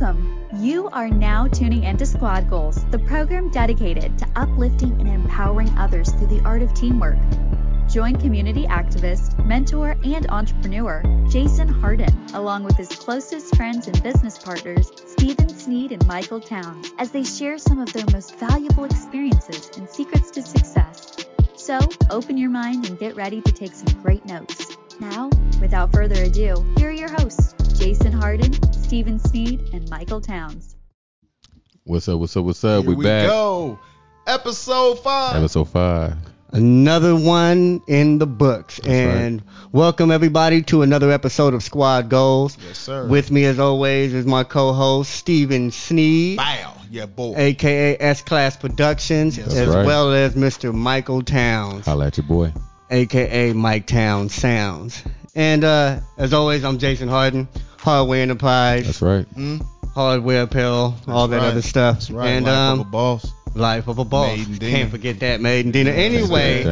Welcome. You are now tuning into Squad Goals, the program dedicated to uplifting and empowering others through the art of teamwork. Join community activist, mentor, and entrepreneur Jason Harden, along with his closest friends and business partners, Stephen Sneed and Michael Towns, as they share some of their most valuable experiences and secrets to success. So, open your mind and get ready to take some great notes. Now, without further ado, here are your hosts, Jason Harden, Stephen Sneed, and Michael Towns. What's up? What's up? What's up? Here we, we back. go. Episode five. Episode five. Another one in the books. and welcome everybody to another episode of Squad Goals. Yes, sir. With me as always is my co-host Stephen Sneed, Bow. Yeah, boy. aka S Class Productions, That's as right. well as Mr. Michael Towns, Holla at your boy. aka Mike Towns Sounds. And uh, as always, I'm Jason Harden, Hardway Enterprise, That's right. Hmm? Hardway Apparel, all that right. other stuff. That's right. And Life um, of a boss. Life of a boss. Can't forget that, Made in Dina. Anyway,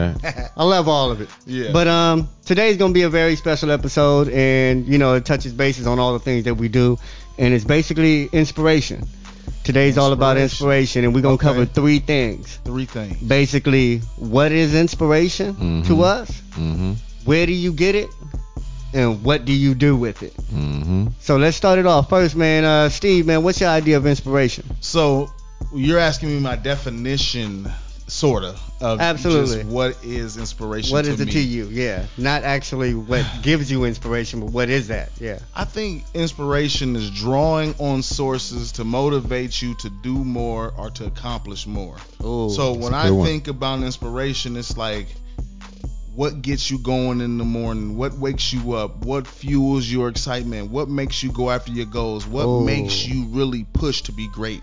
I love all of it. Yeah. But um, today's gonna be a very special episode, and you know, it touches bases on all the things that we do, and it's basically inspiration. Today's all about Inspiration. and we're gonna Okay. cover three things. Three things. Basically, what is inspiration Mhm. to us? Mm-hmm. Where do you get it? And what do you do with it? Mm-hmm. So let's start it off first, man. Uh, Steve, man, what's your idea of inspiration? So you're asking me my definition, sorta, of Absolutely. just what is inspiration What is it me. to you? Yeah, not actually what gives you inspiration, but what is that? Yeah. I think inspiration is drawing on sources to motivate you to do more or to accomplish more. Ooh, so when I one. think about inspiration, it's like what gets you going in the morning, what wakes you up, what fuels your excitement, what makes you go after your goals, what Ooh. makes you really push to be great.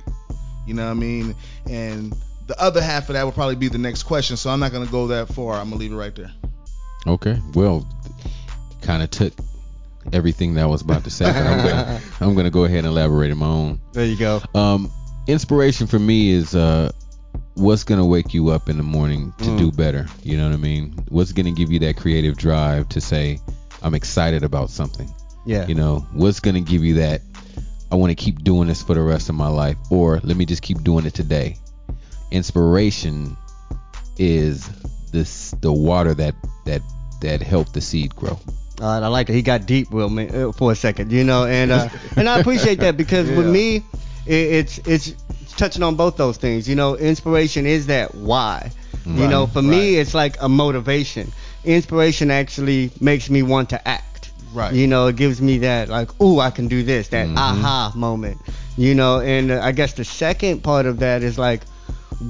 You know what I mean? And the other half of that would probably be the next question. So I'm not gonna go that far. I'm gonna leave it right there. Okay. Well, kind of took everything that I was about to say. but I'm gonna, I'm gonna go ahead and elaborate on my own. There you go. Um, inspiration for me is uh, what's gonna wake you up in the morning to Mm. do better. You know what I mean? What's gonna give you that creative drive to say, I'm excited about something. Yeah. You know, what's gonna give you that? I want to keep doing this for the rest of my life, or let me just keep doing it today. Inspiration is this the water that that that helped the seed grow. Uh, I like that he got deep Will, man, uh, for a second, you know, and uh, and I appreciate that because with me, it, it's it's touching on both those things. You know, inspiration is that why. You know, for me, it's like a motivation. Inspiration actually makes me want to act. Right. You know, it gives me that like, ooh, I can do this, that Mhm. aha moment. You know, and uh, I guess the second part of that is like,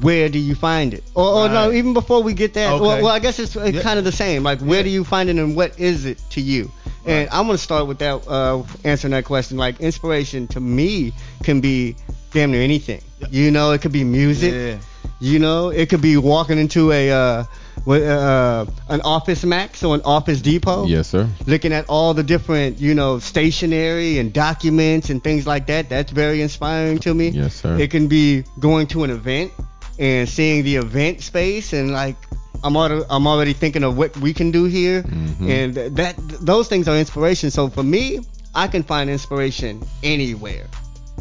where do you find it? Or, or no, even before we get that, well, Okay. well, I guess it's Yeah. kind of the same. Like, where Yeah. do you find it, and what is it to you? And Right. I'm gonna start with that, uh, answering that question. Like, inspiration to me can be damn near anything. Yeah. You know, it could be music. Yeah. You know, it could be walking into a uh, what, uh, an Office Max or an Office Depot Yes, sir. looking at all the different, you know, stationery and documents and things like that. That's very inspiring to me. Yes, sir. It can be going to an event and seeing the event space and like I'm already, I'm already thinking of what we can do here, Mhm. and that those things are inspiration. So for me, I can find inspiration anywhere.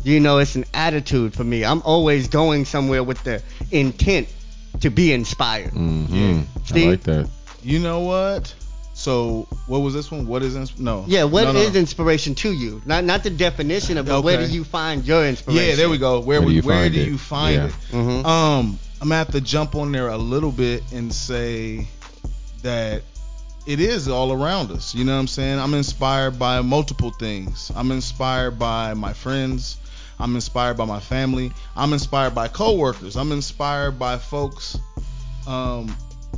You know, it's an attitude for me. I'm always going somewhere with the intent to be inspired. Mm-hmm. Yeah. I like that. You know what? So what was this one? What is insp- no? Yeah, what is no, no. inspiration to you? Not not the definition of it. Where do you find your inspiration? Yeah, there we go. Where Where do you where find do it? you find Yeah. it? Mhm. Um, I'm gonna have to jump on there a little bit and say that it is all around us. You know what I'm saying? I'm inspired by multiple things. I'm inspired by my friends. I'm inspired by my family. I'm inspired by coworkers. I'm inspired by folks um,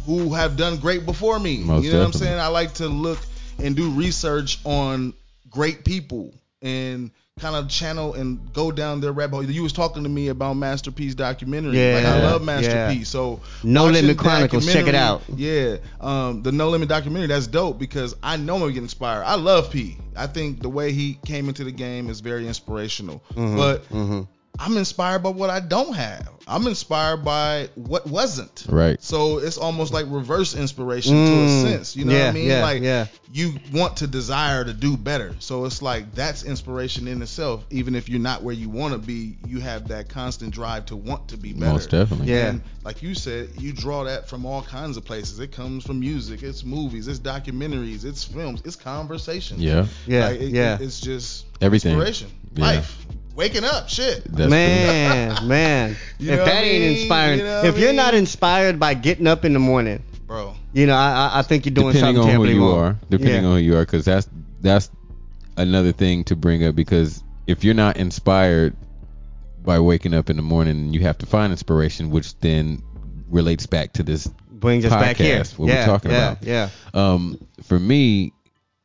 who have done great before me. Most you know what I'm saying? I like to look and do research on great people and kind of channel and go down their rabbit hole. You was talking to me about Master P's documentary. Yeah, like I love yeah. Master P's. So No Limit Chronicles, check it out. Yeah, um, the No Limit documentary that's dope because I know I'm gonna get inspired. I love P. I think the way he came into the game is very inspirational. Mhm, But mhm. I'm inspired by what I don't have. I'm inspired by what wasn't. Right. So it's almost like reverse inspiration to a Mm, sense. You know yeah, what I mean? yeah, like yeah. you want to desire to do better. So it's like that's inspiration in itself. Even if you're not where you want to be, you have that constant drive to want to be better. Most definitely. Yeah. And like you said, you draw that from all kinds of places. It comes from music, it's movies, it's documentaries, it's films, it's conversation. Yeah. Yeah, Like, it- yeah. it's just Everything. inspiration. Yeah. Life. Waking up. Shit. That's man, man. You if that what I ain't inspiring, You know if you're mean? not inspired by getting up in the morning, Bro. you know, I, I- I think you're doing depending something on who you wrong. are depending Yeah. on who you are because that's that's another thing to bring up because if you're not inspired by waking up in the morning you have to find inspiration which then relates back to this brings us back here. podcast, what we're yeah, talking yeah, about. Yeah. um for me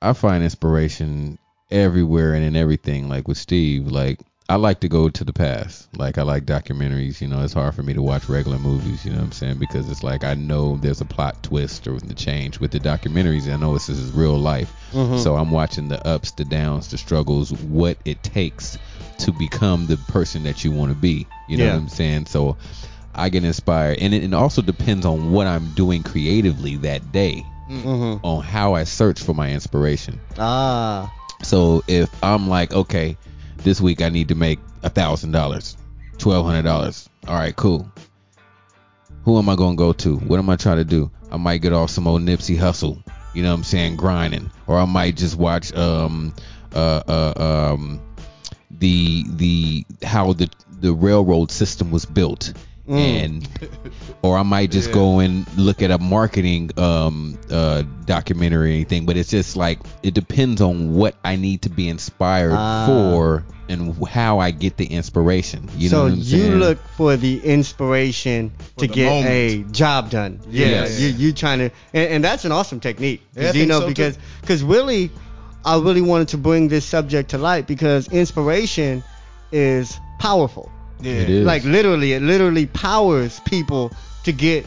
i find inspiration everywhere and in everything like with steve like i like to go to the past like i like documentaries you know it's hard for me to watch regular movies you know what i'm saying because it's like i know there's a plot twist or the change with the documentaries i know this is real life Mhm. so i'm watching the ups the downs the struggles what it takes to become the person that you want to be you know Yeah. what i'm saying so i get inspired and it, it also depends on what i'm doing creatively that day Mm-hmm. on how I search for my inspiration. Ah. So if I'm like, okay, this week I need to make a thousand dollars, twelve hundred dollars. All right, cool. Who am I gonna go to? What am I trying to do? I might get off some old Nipsey Hussle. You know what I'm saying, grinding, or I might just watch um uh uh um the the how the the railroad system was built and or I might just Yeah. go and look at a marketing um uh documentary or anything but it's just like it depends on what I need to be inspired Ah. for and how I get the inspiration you know so what I'm you saying look for the inspiration For to the get moment. a job done. Yeah, Yes. you you trying to, and, and that's an awesome technique. 'Cause, Yeah, you know so, because because really, I really wanted to bring this subject to light because inspiration is powerful. Yeah. Like literally, it literally powers people to get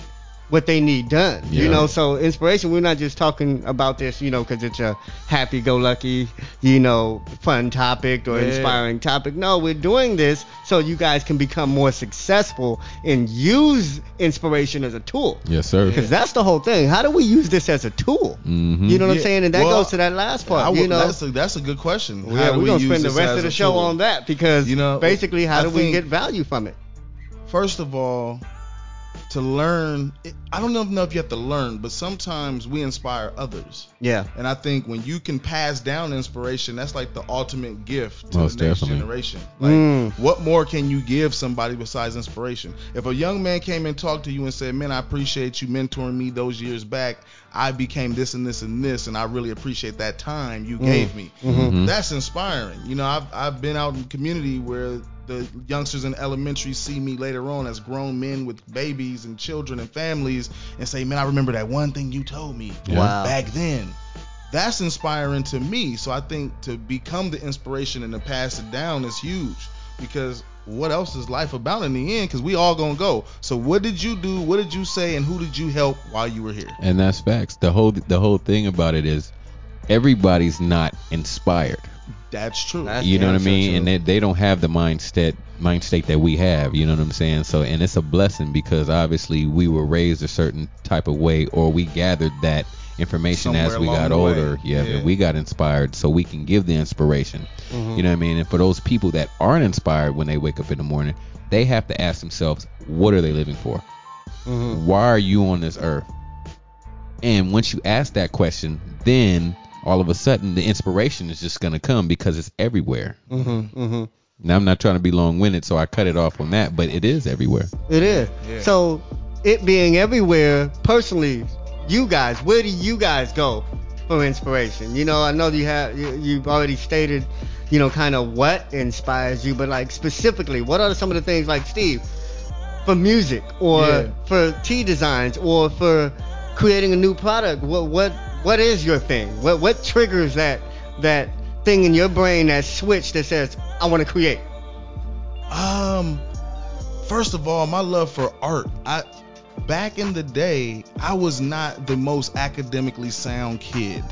what they need done. You know, so inspiration. We're not just talking about this, you know, because it's a happy-go-lucky, you know, fun topic or Yeah. inspiring topic. No, we're doing this so you guys can become more successful and use inspiration as a tool. yes sir Because that's the whole thing. How do we use this as a tool? mm-hmm. You know what I'm saying? And that Well, goes to that last part. I would- you know, that's a that's a good question. yeah, How do we're we gonna spend the rest of the show tool? on that because You know, basically, how I do we get value from it? First of all, to learn, I don't know know if you have to learn, but sometimes we inspire others. Yeah. And I think when you can pass down inspiration, that's like the ultimate gift to Most the next definitely. generation. Like, Mm. what more can you give somebody besides inspiration? If a young man came and talked to you and said, "Man, I appreciate you mentoring me those years back. I became this and this and this, and I really appreciate that time you gave me." Mhm. That's inspiring. You know, I've I've been out in the community where the youngsters in elementary see me later on as grown men with babies and children and families and say, "Man, I remember that one thing you told me. Wow. back then." That's inspiring to me. So I think to become the inspiration and to pass it down is huge because what else is life about in the end? Because we all gonna go. So what did you do? What did you say? And who did you help while you were here? and that's facts the whole the whole thing about it is everybody's not inspired That's true. That's you know what I mean? true. And they, they don't have the mindset mind state that we have. You know what I'm saying? So, and it's a blessing because obviously we were raised a certain type of way, or we gathered that information as we got older. Yeah, Yeah. and we got inspired, so we can give the inspiration. Mhm. You know what I mean? And for those people that aren't inspired when they wake up in the morning, they have to ask themselves, what are they living for? Mhm. Why are you on this earth? And once you ask that question, then all of a sudden the inspiration is just gonna come because it's everywhere. Mhm. Mhm. Now I'm not trying to be long-winded, so I cut it off on that, but it is everywhere. It is. Yeah. So, it being everywhere, personally, you guys, where do you guys go for inspiration? You know, I know you have you, you've already stated, you know, kind of what inspires you, but like specifically, what are some of the things like Steve for music or Yeah. for tea designs or for creating a new product? What what what is your thing? What what triggers that that thing in your brain that switch that says I want to create? Um, first of all, my love for art. I back in the day, I was not the most academically sound kid.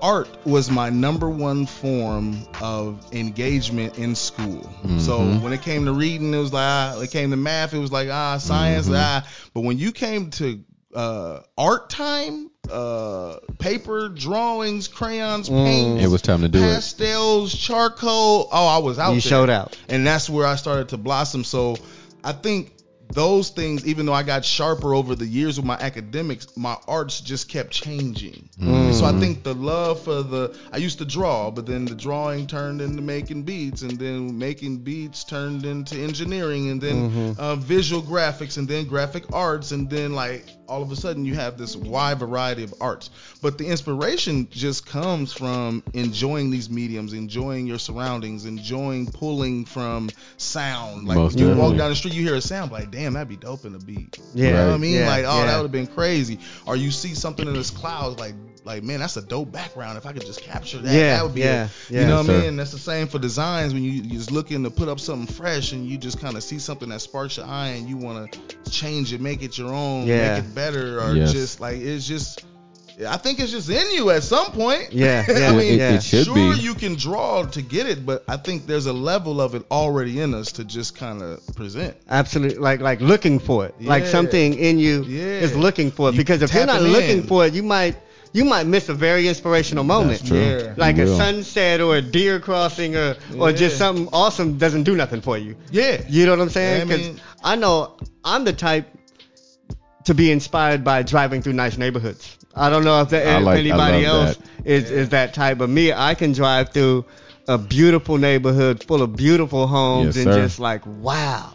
art was my number one form of engagement in school. So Mhm. when it came to reading, it was like ah, it came to math, it was like ah, science, Mhm. ah. But when you came to uh, art time, uh, paper, drawings, crayons, paint, It was time to do it. pastels, charcoal. Oh, I was out. You there. showed out. and that's where I started to blossom. So I think those things, even though I got sharper over the years with my academics, my arts just kept changing. Mm. So I think the love for the I used to draw, but then the drawing turned into making beats, and then making beats turned into engineering, and then Mhm. uh, visual graphics, and then graphic arts, and then like all of a sudden you have this wide variety of arts. But the inspiration just comes from enjoying these mediums, enjoying your surroundings, enjoying pulling from sound. Like Most you walk down the street, you hear a sound, like damn, that'd be dope in the beat. Yeah. You know what I mean? Yeah, like, oh, yeah. that would have been crazy. Or you see something in this cloud, like, like man, that's a dope background. If I could just capture that, Yeah, that would be. yeah, a, yeah. You know Yes, what I mean? That's the same for designs. When you you just looking to put up something fresh, and you just kind of see something that sparks your eye, and you want to change it, make it your own, Yeah. make it better, or Yes. just like it's just. I think it's just in you at some point. Yeah, yeah, I mean, it, yeah. it should sure be. you can draw to get it, but I think there's a level of it already in us to just kind of present. Absolutely, like like looking for it, like something in you Yeah. is looking for it. You Because if you're not looking in. for it, you might you might miss a very inspirational moment, That's true. Yeah. like a sunset or a deer crossing or or just something awesome doesn't do nothing for you. Yeah. You know what I'm saying? Yeah, I 'Cause mean- I know I'm the type to be inspired by driving through nice neighborhoods. I don't know if, that, if like- anybody else is, is that type, but me, I can drive through a beautiful neighborhood full of beautiful homes Yes, and sir. just like wow.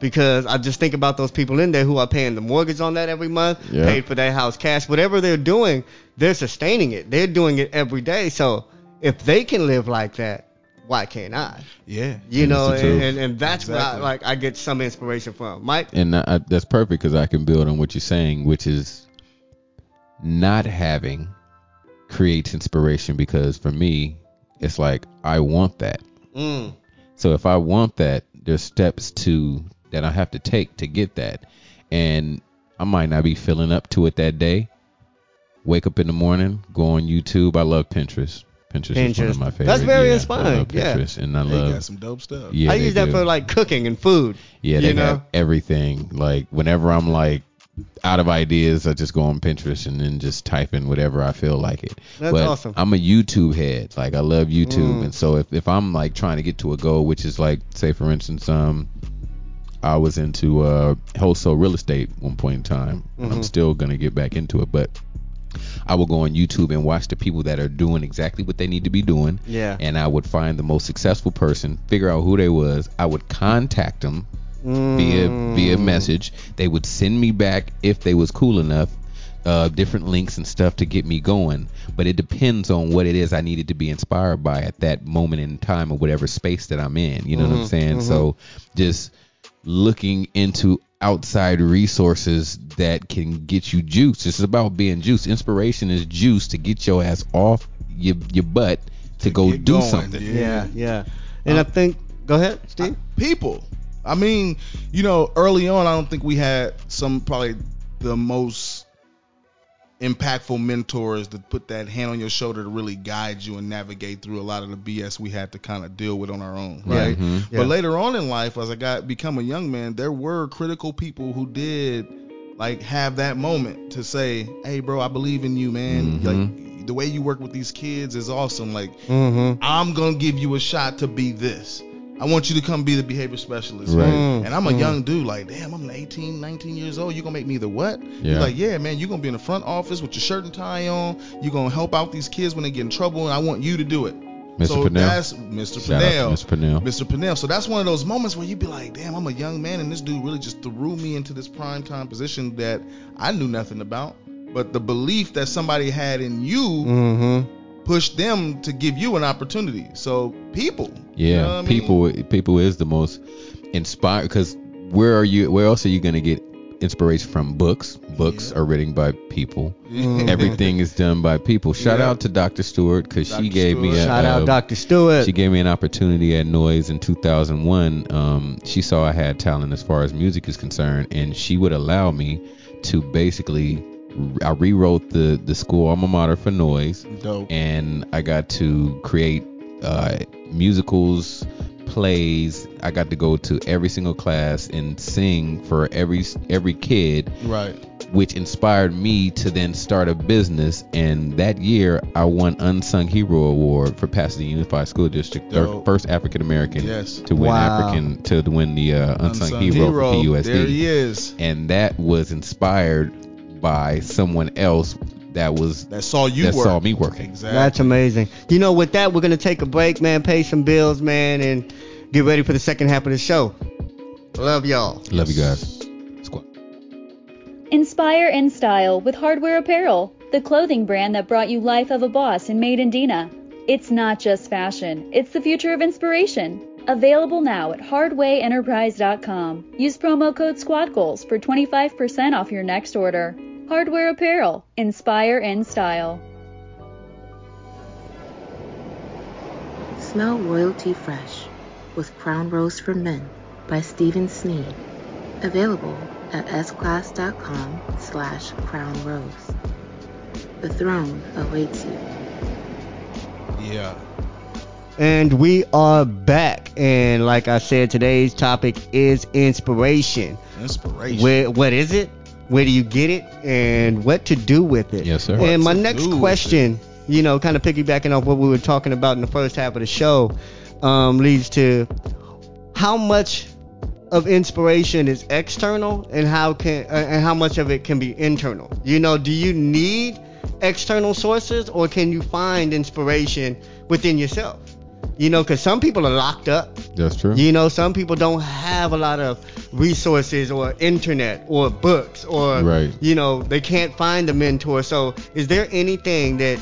Because I just think about those people in there who are paying the mortgage on that every month, Yeah. paid for their house cash, whatever they're doing, they're sustaining it. They're doing it every day. So if they can live like that, why can't I? Yeah. You And know, and, and, and that's where I, like I get some inspiration from. Mike, and I, that's perfect because I can build on what you're saying, which is not having creates inspiration. Because for me, it's like I want that. mm, So if I want that, there's steps to that I have to take to get that, and I might not be feeling up to it that day. Wake up in the morning, go on YouTube. I love Pinterest. Pinterest, is one of my favorite. That's very yeah, I inspiring, love yeah. Pinterest, and I They love. got some dope stuff. Yeah, I use that do. for like cooking and food. Yeah, you they know? have everything. Like whenever I'm like out of ideas, I just go on Pinterest and then just type in whatever I feel like it. That's but awesome. I'm a YouTube head. Like I love YouTube, Mm. and so if, if I'm like trying to get to a goal, which is like say for instance, um, I was into uh wholesale real estate one point in time. and I'm still gonna get back into it, but I will go on YouTube and watch the people that are doing exactly what they need to be doing Yeah. and I would find the most successful person, figure out who they was. I would contact them via via Mm. message. They would send me back if they was cool enough, uh, different links and stuff to get me going. But it depends on what it is I needed to be inspired by at that moment in time or whatever space that I'm in. You know what I'm Mhm, saying? So just looking into outside resources that can get you juice. It's about being juice. Inspiration is juice to get your ass off your your butt to, To go do going, something. yeah. Yeah, yeah. And I Uh, think, go ahead, Steve. people. I mean, you know, early on, I don't think we had some probably the most impactful mentors that put that hand on your shoulder to really guide you and navigate through a lot of the BS we had to kind of deal with on our own, right? Mhm. Yeah. But later on in life, as I got become a young man, there were critical people who did like have that moment to say, "Hey, bro, I believe in you, man. Mhm. Like the way you work with these kids is awesome. Like Mm-hmm. I'm gonna give you a shot to be this. I want you to come be the behavior specialist. Right. Mm, And I'm a mm. young dude, like, damn, I'm 18, 19 years old. You're gonna make me the what? Yeah. He's like, yeah, man, you're gonna be in the front office with your shirt and tie on. You're gonna help out these kids when they get in trouble, and I want you to do it. Mr. So Pennell. that's Mr. Shout Pennell. Mr. Pennell. Mr. Pennell. So that's one of those moments where you'd be like, damn, I'm a young man, and this dude really just threw me into this prime time position that I knew nothing about. But the belief that somebody had in you Mm-hmm. Pushed them to give you an opportunity. So people, Yeah, you know what I mean? people people is the most inspired because where are you? Where else are you gonna get inspiration from? Books. Books Yeah. are written by people. Mhm. Everything is done by people. Shout Yeah. out to Dr. Stewart because she Dr. gave me a Shout a- out Dr. Stewart. She gave me an opportunity at Noise in 2001. Um, she saw I had talent as far as music is concerned, and she would allow me to basically I rewrote the the school alma mater for noise, Dope. and I got to create uh, musicals, plays. I got to go to every single class and sing for every every kid, Right. which inspired me to then start a business. And that year, I won Unsung Hero Award for Pasadena Unified School District, the Dope. first African American Yes. to win Wow. African to win the uh, Unsung, Hero, for PUSD There he is. and that was inspired by someone else that was That saw you that work. saw me working. Exactly. That's amazing. You know, with that, we're gonna take a break, man. Pay some bills, man, and get ready for the second half of the show. Love y'all. Love you guys. Squad. Inspire in style with Hardway Apparel, the clothing brand that brought you Life of a Boss and Made in Dina. It's not just fashion, it's the future of inspiration. Available now at hardwayenterprise.com. Use promo code SQUADGOALS for 25% off your next order. Hardway Apparel, inspire in style. Smell royalty fresh with Crown Rose for Men by Stephen Sneed. Available at sclass.com slash crown rose. The throne awaits you. Yeah. And we are back. And like I said, today's topic is inspiration. Inspiration. Where what is it? Where do you get it? And what to do with it? Yes, sir. And my What to next question, you know, kind of piggybacking off what we were talking about in the first half of the show, um, leads to how much of inspiration is external and how can uh, and how much of it can be internal. You know, do you need external sources or can you find inspiration within yourself? You know, because some people are locked up. That's true. You know, some people don't have a lot of resources or internet or books or Right. you know, they can't find a mentor. So, is there anything that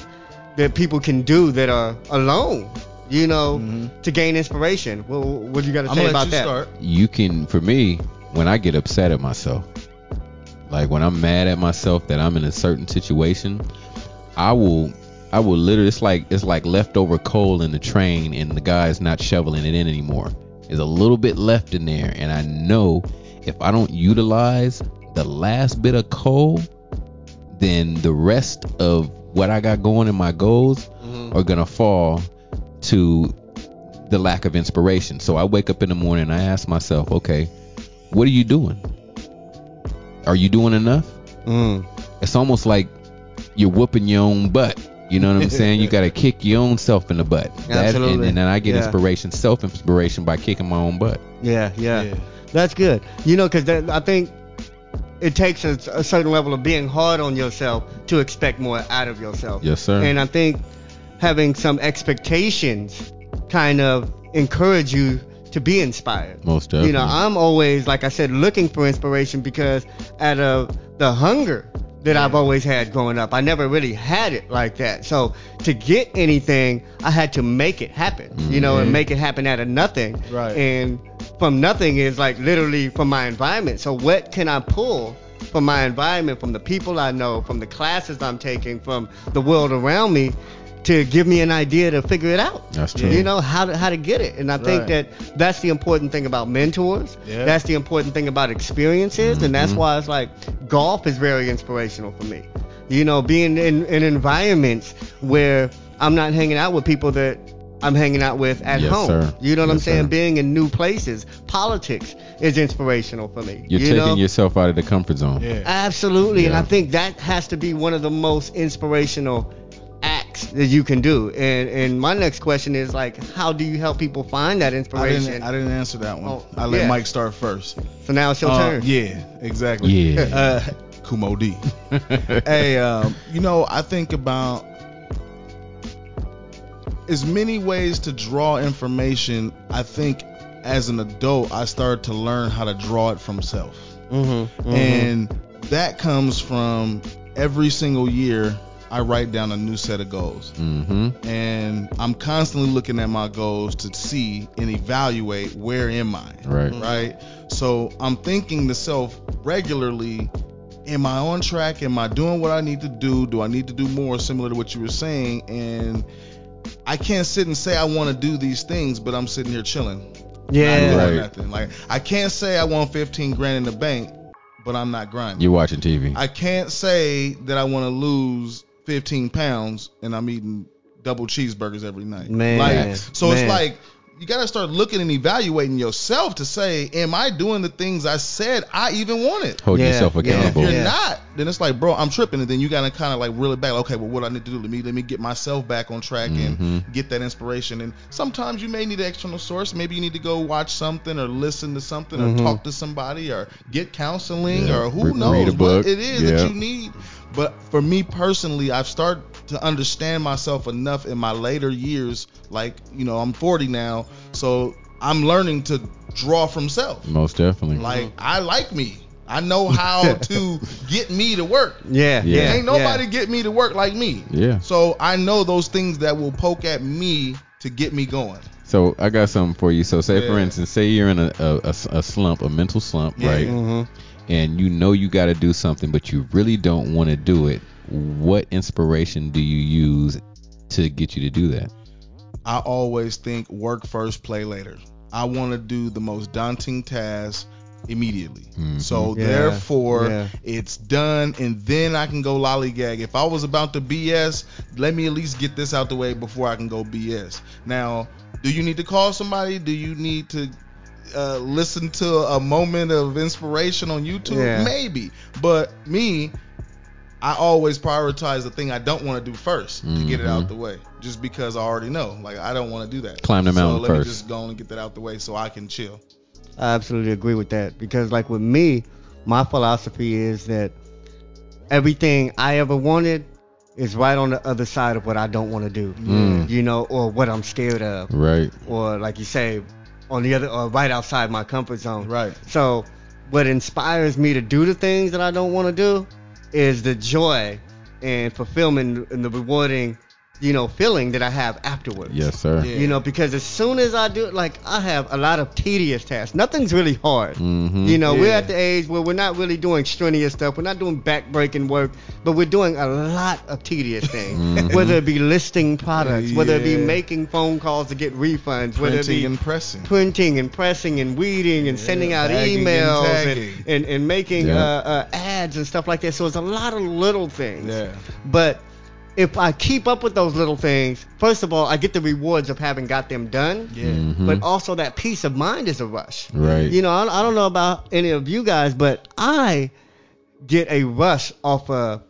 that people can do that are alone, you know, Mhm. to gain inspiration? Well, what you got to I'm say gonna about let you that? start. You can, for me, when I get upset at myself, like when I'm mad at myself that I'm in a certain situation, I will, I will literally, it's like it's like leftover coal in the train, and the guy's not shoveling it in anymore. There's a little bit left in there, and I know if I don't utilize the last bit of coal, then the rest of what I got going in my goals Mhm. are gonna fall to the lack of inspiration. So I wake up in the morning and I ask myself, okay, what are you doing? Are you doing enough? Mm. It's almost like you're whooping your own butt. You know what I'm saying? You gotta kick your own self in the butt. That- and, Absolutely. and then I get Yeah. inspiration, self inspiration by kicking my own butt. Yeah, yeah, Yeah. That's good. You know, because I think it takes a, a certain level of being hard on yourself to expect more out of yourself. Yes, sir. And I think having some expectations kind of encourage you to be inspired. Most definitely. You know, I'm always, like I said, looking for inspiration because out of the hunger that I've always had growing up, I never really had it like that. So to get anything, I had to make it happen. You know, and Mhm. make it happen out of nothing. Right. And from nothing is like literally from my environment. So what can I pull from my environment, from the people I know, from the classes I'm taking, from the world around me, to give me an idea to figure it out. That's true. You know how to how to get it, and I think Right. that that's the important thing about mentors. Yeah. That's the important thing about experiences, and that's Mhm. why it's like golf is very inspirational for me. You know, being in, in environments where I'm not hanging out with people that I'm hanging out with at Yes, home. sir. You know what I'm saying? sir. Being in new places, politics is inspirational for me. You're you taking know? yourself out of the comfort zone. Yeah. Absolutely, and I think that has to be one of the most inspirational acts that you can do. And and my next question is like, how do you help people find that I inspiration? didn't, I didn't answer that one. Oh, I let yeah. Mike start first. so now it's your Uh, turn. Yeah, exactly. Yeah. Uh, Kumo D. hey, um, you know, I think about as many ways to draw information. I think as an adult, I started to learn how to draw it from self. Mm-hmm, And that comes from every single year I write down a new set of goals. mm-hmm. And I'm constantly looking at my goals to see and evaluate where am I? Right. right? So I'm thinking to self regularly, am I on track? Am I doing what I need to do? Do I need to do more similar to what you were saying? And I can't sit and say I want to do these things, but I'm sitting here chilling. Yeah. Not doing Right. nothing. Like I can't say I want 15 grand in the bank, but I'm not grinding. You're watching TV. I can't say that I want to lose 15 pounds and I'm eating double cheeseburgers every night. Man, like, so man. it's like you got to start looking and evaluating yourself to say, am I doing the things I said I even wanted? Hold Yeah, yourself yeah. accountable. If you're Yeah. not, then it's like, bro, I'm tripping, and then you gotta kind of like reel it back. Okay, well, what I need to do? Let me let me get myself back on track and Mhm. get that inspiration. And sometimes you may need an external source. Maybe you need to go watch something or listen to something or Mhm. talk to somebody or get counseling Yeah. or who Re- knows read a book. what it is Yeah. that you need. But for me personally, I've started to understand myself enough in my later years. Like you know, I'm 40 now, so I'm learning to draw from self. Most definitely. Like I like me. I know how to get me to work. Yeah, Yeah. yeah. Ain't nobody yeah. get me to work like me. yeah. So I know those things that will poke at me to get me going. So I got something for you. So say for instance, say you're in a, a, a, a slump, a mental slump, Yeah. right? Mhm. And you know you got to do something, but you really don't want to do it. What inspiration do you use to get you to do that? I always think work first, play later. I want to do the most daunting task immediately. Mhm. So Yeah, therefore, yeah. it's done, and then I can go lollygag. If I was about to BS, let me at least get this out the way before I can go BS. Now, do you need to call somebody? Do you need to uh, listen to a moment of inspiration on YouTube? Yeah. Maybe, but me. I always prioritize the thing I don't want to do 1st to get it out the way, just because I already know. Like I don't want to do that. Climb the mountain so mountain let first. me just go on and get that out the way so I can chill. I absolutely agree with that because, like with me, my philosophy is that everything I ever wanted is right on the other side of what I don't want to do. Mm. You know, or what I'm scared of, Right. or like you say, on the other, or right outside my comfort zone. Right. So, what inspires me to do the things that I don't want to do is the joy and fulfillment and the rewarding, you know, feeling that I have afterwards. Yes, sir. Yeah. You know, because as soon as I do it, like I have a lot of tedious tasks. Nothing's really hard. Mhm. You know, we're at the age where we're not really doing strenuous stuff. We're not doing back-breaking work, but we're doing a lot of tedious things. Mhm. Whether it be listing products, whether it be making phone calls to get refunds, whether it Printing be and pressing. printing and pressing and weeding and Yeah, sending out bagging emails and, tagging. and, and, making Yeah. uh, uh, ads and stuff like that. So it's a lot of little things. Yeah. But if I keep up with those little things, first of all, I get the rewards of having got them done. Yeah. Mhm. But also that peace of mind is a rush. right. You know, I, I don't know about any of you guys, but I get a rush off a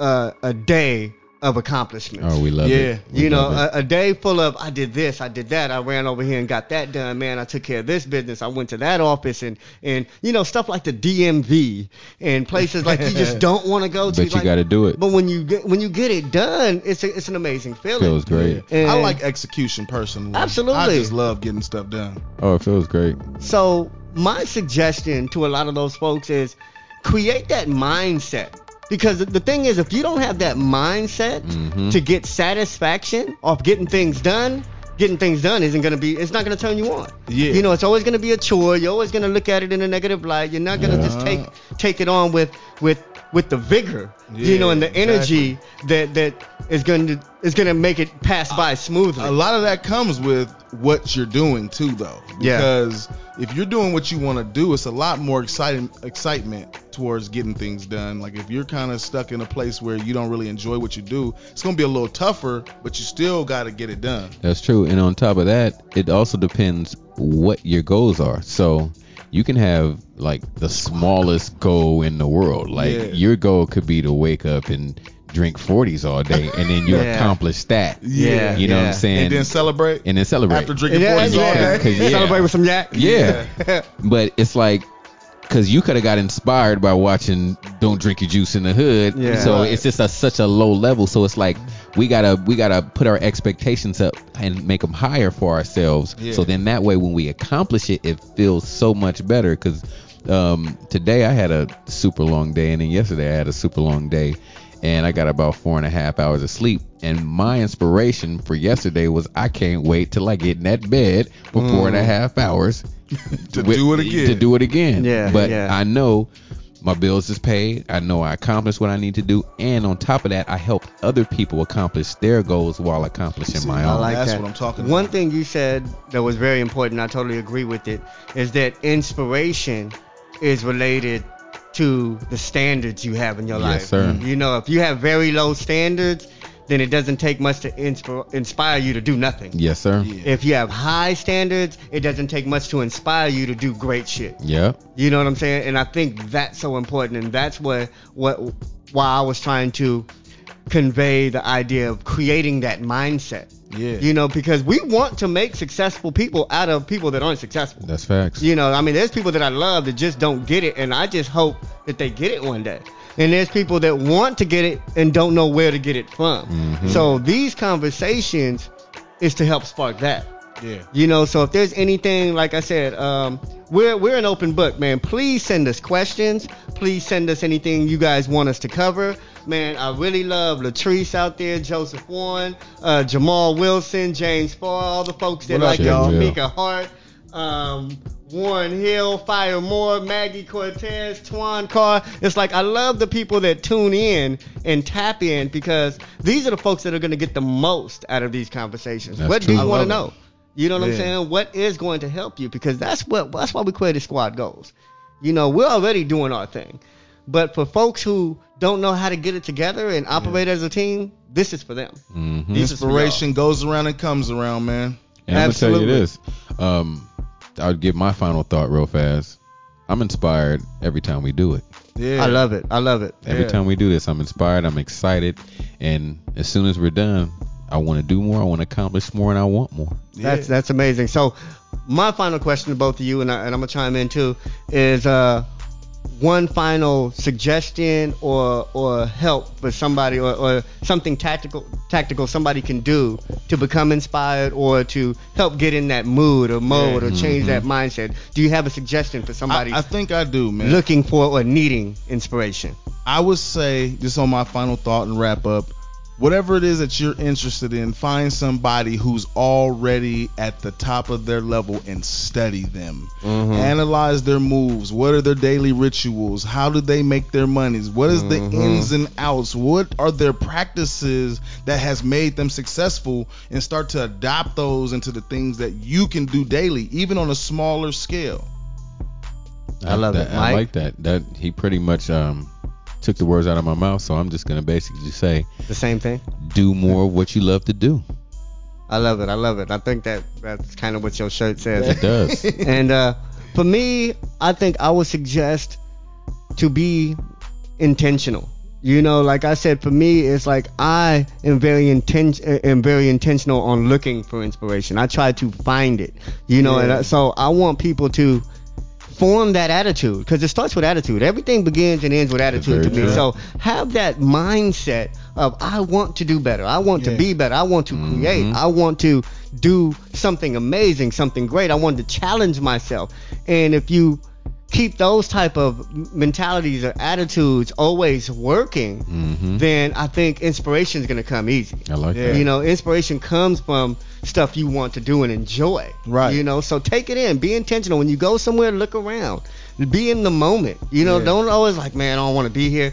a, a day of accomplishments. oh, we love Yeah. it. Yeah, You know, a, a day full of I did this, I did that, I ran over here and got that done, man. I took care of this business, I went to that office, and and you know stuff like the DMV and places like you just don't want to go to. but you like- got to do it. But when you get when you get it done, it's a, it's an amazing feeling. It feels great. And- I like execution personally. Absolutely. I just love getting stuff done. Oh, it feels great. So my suggestion to a lot of those folks is create that mindset. Because the- thing is, if you don't have that mindset Mhm. to get satisfaction off getting things done, getting things done isn't gonna be. It's not gonna turn you on. Yeah. You know, it's always gonna be a chore. You're always gonna look at it in a negative light. You're not gonna Yeah. just take take it on with with with the vigor. you know, and the energy that that is going to is gonna make it pass by smoothly. A lot of that comes with what you're doing too, though. Yeah. Because if you're doing what you want to do, it's a lot more exciting excitement towards getting things done. Like if you're kind of stuck in a place where you don't really enjoy what you do, it's gonna be a little tougher, but you still got to get it done. That's true. And on top of that, it also depends what your goals are. So you can have like the smallest goal in the world. Like Yeah. your goal could be to wake up and drink 40s all day and then you Yeah. accomplish that. Yeah, You know what. I'm saying? And then celebrate And then celebrate. after drinking Yeah, 40s all day. day. 'Cause, yeah. Celebrate with some yak. Yeah. But it's like because you could have got inspired by watching "Don't Drink Your Juice in the Hood," Yeah. so it's just a, such a low level. So it's like we gotta we gotta put our expectations up and make them higher for ourselves. Yeah. So then that way, when we accomplish it, it feels so much better. Because um, today I had a super long day, and then yesterday I had a super long day, and I got about four and a half hours of sleep. And my inspiration for yesterday was I can't wait till I get in that bed for four and a mm. half hours To with- do it again. To do it again. Yeah, But yeah. I know my bills is paid. I know I accomplished what I need to do, and on top of that, I helped other people accomplish their goals while accomplishing my own. I own. like That's that. what I'm talking about. One about. thing you said that was very important, I totally agree with it, is that inspiration is related to the standards you have in your Yes, life. sir. You know, if you have very low standards, then it doesn't take much to insp- inspire you to do nothing. Yes, sir. Yeah. If you have high standards, it doesn't take much to inspire you to do great shit. Yeah. You know what I'm saying? And I think that's so important, and that's what what why I was trying to convey the idea of creating that mindset. Yeah. You know, because we want to make successful people out of people that aren't successful. That's facts. You know, I mean, there's people that I love that just don't get it, and I just hope that they get it one day. And there's people that want to get it and don't know where to get it from. Mhm. So these conversations is to help spark that. Yeah. You know, so if there's anything, like I said, um, we're we're an open book, man. Please send us questions. Please send us anything you guys want us to cover. Man, I really love Latrice out there, Joseph Warren, uh, Jamal Wilson, James Farr, all the folks that What like y'all? Mika Hart, um, Warren Hill, Fire Moore, Maggie Cortez, Twan Carr. It's like I love the people that tune in and tap in because these are the folks that are going to get the most out of these conversations. That's what true. do you want to know? You know what I'm saying? What is going to help you? Because that's what that's why we created Squad Goals. You know, we're already doing our thing. But for folks who don't know how to get it together and operate as a team, this is for them. Mm-hmm. This is for Inspiration goes around and comes around, man. And I'm gonna tell you Absolutely. this. Um, I'll give my final thought real fast. I'm inspired every time we do it. Yeah. I love it. I love it. Every Yeah. time we do this, I'm inspired. I'm excited, and as soon as we're done, I want to do more. I want to accomplish more, and I want more. Yeah. That's that's amazing. So, my final question to both of you, and, I, and I'm gonna chime in too, is uh, one final suggestion or or help for somebody or, or something tactical tactical somebody can do to become inspired or to help get in that mood or mode or change Mhm. that mindset. Do you have a suggestion for somebody I, I think I do, man. looking for or needing inspiration? I would say, just on my final thought and wrap up, whatever it is that you're interested in, find somebody who's already at the top of their level and study them. Mm-hmm. Analyze their moves. What are their daily rituals? How do they make their monies? What is the Mhm. ins and outs? What are their practices that has made them successful and start to adopt those into the things that you can do daily, even on a smaller scale. I love that, it. I like that. That he pretty much um took the words out of my mouth. So I'm just gonna basically just say, The same thing. do more of what you love to do. I love it. I love it. I think that that's kind of what your shirt says. It does. and uh, for me, I think I would suggest to be intentional. You know, like I said, for me, it's like I am very inten- am very intentional on looking for inspiration. I try to find it. You know, and I, so I want people to form that attitude because it starts with attitude. Everything begins and ends with attitude to me. true. So have that mindset of I want to do better. I want to be better. I want to create. Mhm. I want to do something amazing, something great. I want to challenge myself. And if you keep those type of mentalities or attitudes always working, hmm then I think inspiration is going to come easy. I like Yeah. that. You know, inspiration comes from stuff you want to do and enjoy. Right. You know, so take it in. Be intentional. When you go somewhere, look around. Be in the moment. You know, Yeah. don't always like, man, I don't want to be here.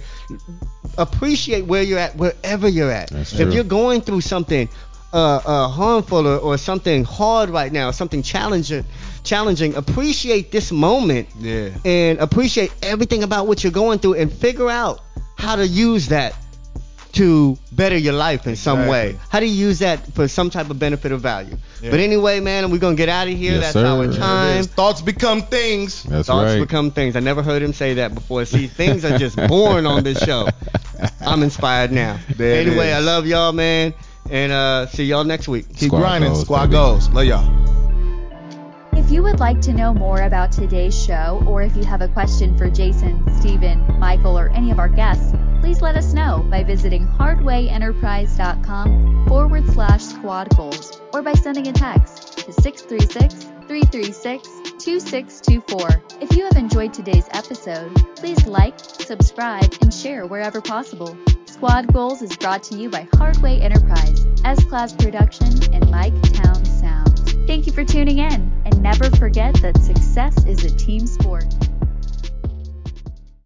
Appreciate where you're at, wherever you're at. That's if true. you're going through something uh, uh, harmful or, or something hard right now, something challenging, challenging, appreciate this moment Yeah. and appreciate everything about what you're going through and figure out how to use that to better your life in some way. How do you use that for some type of benefit or value? Yeah. But anyway, man, we're gonna get out of here. Yes, That's our sir. There it time. is. Thoughts become things. That's Thoughts right. become things. I never heard him say that before. See, things are just born on this show. I'm inspired now. There anyway. I love y'all, man, and uh, see y'all next week. Keep Squad grinding. goals, Squad baby. goes. Love y'all. If you would like to know more about today's show, or if you have a question for Jason, Steven, Michael, or any of our guests, please let us know by visiting hardwayenterprise.com forward slash squad goals or by sending a text to 636 336 2624. If you have enjoyed today's episode, please like, subscribe, and share wherever possible. Squad Goals is brought to you by Hardway Enterprise, S Class Production, and Mike Town. Thank you for tuning in, and never forget that success is a team sport.